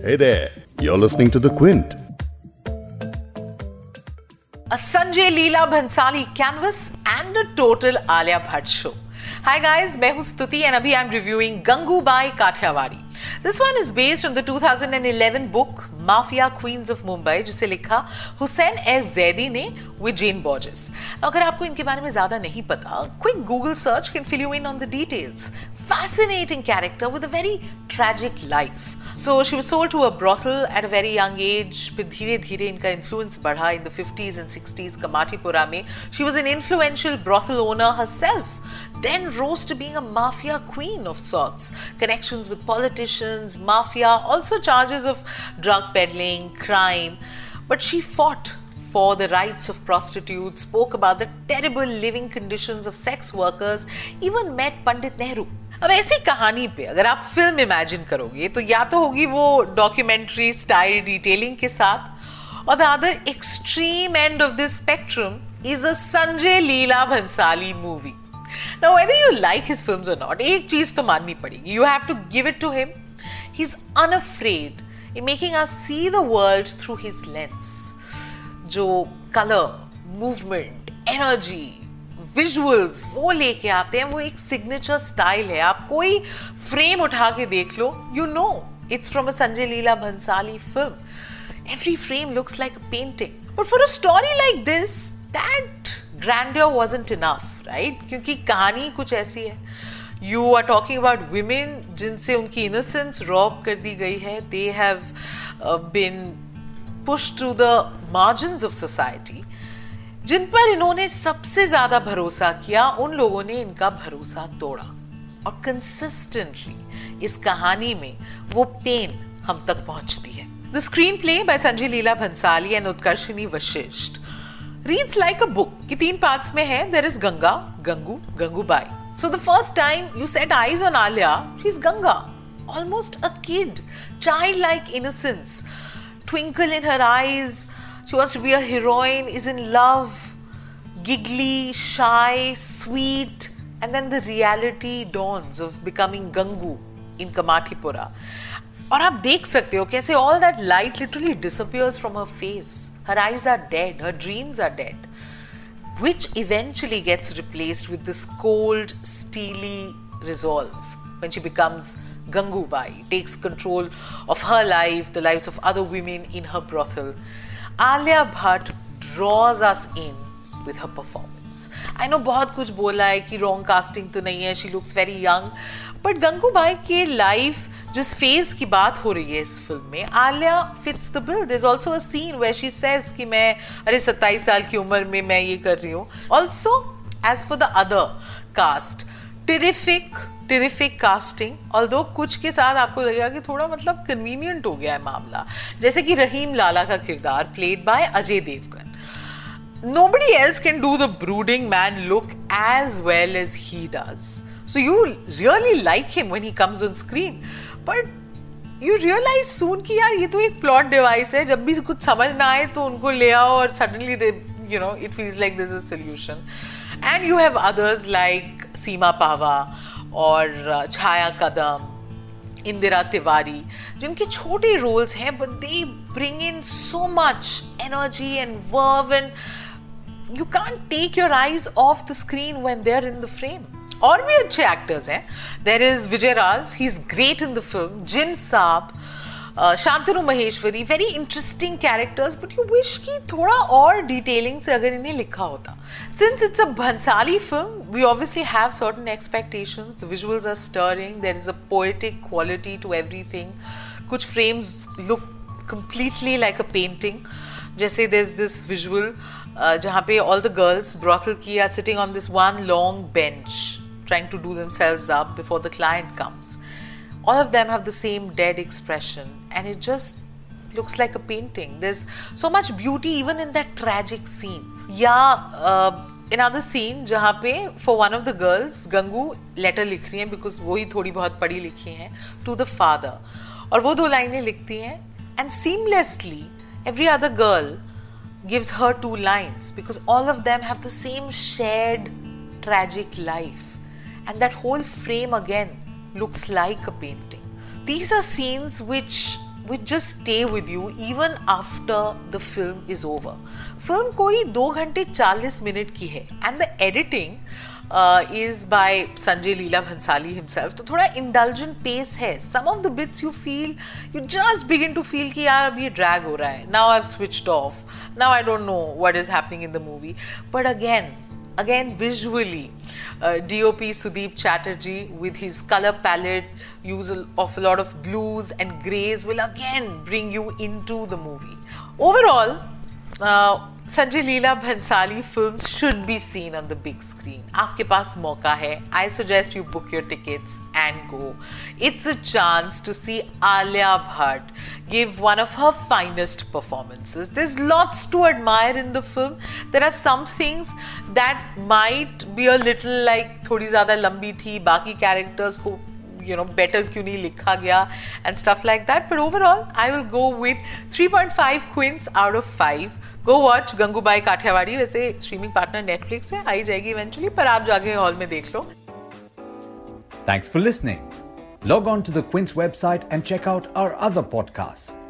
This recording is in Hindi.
Hey there, you're listening to The Quint. A Sanjay Leela Bhansali canvas and a total Alia Bhatt show. Hi guys, मैं हूं स्तुति and अभी I'm reviewing Gangubai Kathiawadi. This one is based on the 2011 book Mafia Queens of Mumbai जिसे लिखा हुसैन एस जैदी ने with Jane Borges. अगर आपको इनके बारे में ज़्यादा नहीं पता, quick Google search can fill you in on the details. Fascinating character with a very tragic life. So she was sold to a brothel at a very young age. फिर धीरे धीरे इनका influence बढ़ा in the 50s and 60s Kamatipura में. She was an influential brothel owner herself. Then rose to being a mafia queen of sorts. Connections with politicians, mafia, also charges of drug peddling, crime. But she fought for the rights of prostitutes, spoke about the terrible living conditions of sex workers, even met Pandit Nehru. अब ऐसी कहानी पे अगर आप फिल्म इमेजिन करोगे तो या तो होगी वो डॉक्यूमेंट्री स्टाइल डिटेलिंग के साथ और the other extreme end of this spectrum is a Sanjay Leela Bhansali movie Now, whether you like his films or not, एक चीज़ तो माननी पड़ेगी। You have to give it to him he is unafraid in making us see the world through his lens जो कलर मूवमेंट एनर्जी विजुअल्स वो लेके आते हैं वो एक सिग्नेचर स्टाइल है। आप कोई फ्रेम उठा के देख लो you know it's from a Sanjay Leela Bhansali film every frame looks like a painting but for a story like this that grand was enough right right? क्योंकि कहानी कुछ ऐसी है। You are talking about women जिनसे उनकी इनोसेंस रॉब कर दी गई है। They have been push to the margin of society जिन पर इन्होंने सबसे ज़्यादा भरोसा किया, उन लोगों ने इनका भरोसा तोड़ा। और कंसिस्टेंटली इस कहानी में वो पेन हम तक पहुँचती है। The screenplay by Sanjay Leela Bhansali and Utkarshini Vashishtha reads like a book की तीन पार्ट्स में है there is Ganga Gangu Gangubai so the first time you set eyes on Alia she is Ganga almost a kid, childlike innocence, twinkle in her eyes, she wants to be a heroine, is in love, giggly, shy, sweet, and then the reality dawns of becoming Gangu in Kamathipura. और आप देख सकते हो कैसे all that light literally disappears from her face. Her eyes are dead, her dreams are dead, which eventually gets replaced with this cold, steely resolve when she becomes Gangubai, takes control of her life, the lives of other women in her brothel, Alia Bhatt draws us in with her performance I know बहुत कुछ बोला है कि रॉन्ग कास्टिंग तो नहीं है she looks very young but Gangubai के लाइफ जिस फ़ेज़ की बात हो रही है इस फ़िल्म में, Alia fits the bill this also a scene where she says कि मैं, अरे सत्ताईस साल की उम्र में मैं ये कर रही हूँ also as for the other cast terrific terrific casting और दो कुछ के साथ आपको लगेगा कि थोड़ा मतलब कन्वीनियंट हो गया है मामला जैसे कि रहीम लाला का किरदार played by Ajay Devgan nobody else can do the brooding man look as well as he does. So you really like him when he comes on screen. But you realise soon कि यार ये तो एक प्लॉट डिवाइस है जब भी कुछ समझ ना आए तो उनको ले आओ और suddenly they, you know, it feels like there's a solution. And you have others like Seema Pava और छाया कदम इंदिरा तिवारी जिनके छोटे रोल्स हैं but they bring in so much energy and verve and you can't take your eyes off the screen when they are in the frame और भी अच्छे एक्टर्स हैं। There is Vijay Raaz he is great in the film Jim Sarbh Shantanu Maheshwari very interesting characters but you wish की थोड़ा और डिटेलिंग से अगर इन्हें लिखा होता। Since it's a Bhansali film we obviously have certain expectations the visuals are stunning there is a poetic quality to everything कुछ frames look completely like a painting जैसे there's this visual uh, जहाँ पे ऑल द गर्ल्स ब्रॉथल की are sitting on this one long bench trying to do themselves up before the client comes all of them have the same dead expression and it just looks like a painting. There's so much beauty even in that tragic scene. Yeah, uh, another scene जहाँ पे for one of the girls Gangu letter लिख रही हैं because वो ही थोड़ी बहुत पढ़ी लिखी हैं to the father और वो दो लाइनें लिखती हैं and seamlessly every other girl gives her two lines because all of them have the same shared tragic life And that whole frame again looks like a painting. These are scenes which which just stay with you even after the film is over. Film कोई दो घंटे चालीस मिनट की है and the editing uh, is by Sanjay Leela Bhansali himself. तो थोड़ा indulgent pace है. Some of the bits you feel, you just begin to feel यार अब ये drag हो रहा है. Now I've switched off. Now I don't know what is happening in the movie. But again, again visually uh, dop sudeep chatterjee with his color palette use of a lot of blues and grays will again bring you into the movie. Overall uh, Sanjay Leela Bhansali film should be seen on the big screen आपके पास मौका है। I suggest you book your tickets and go it's a chance to see Alia Bhatt give one of her finest performances there is lots to admire in the film there are some things that might be a little like थोड़ी ज़्यादा लंबी थी। बाकी कैरेक्टर्स को यू नो बेटर क्यों नहीं लिखा गया and stuff like that but overall I will go with three point five Quints out of five go watch Gangubai Kathiawadi वैसे स्ट्रीमिंग पार्टनर नेटफ्लिक्स है, आई जाएगी इवेंचुअली पर आप जाके हॉल में देख लो। Thanks for listening log on to the Quint's website and check out our other podcast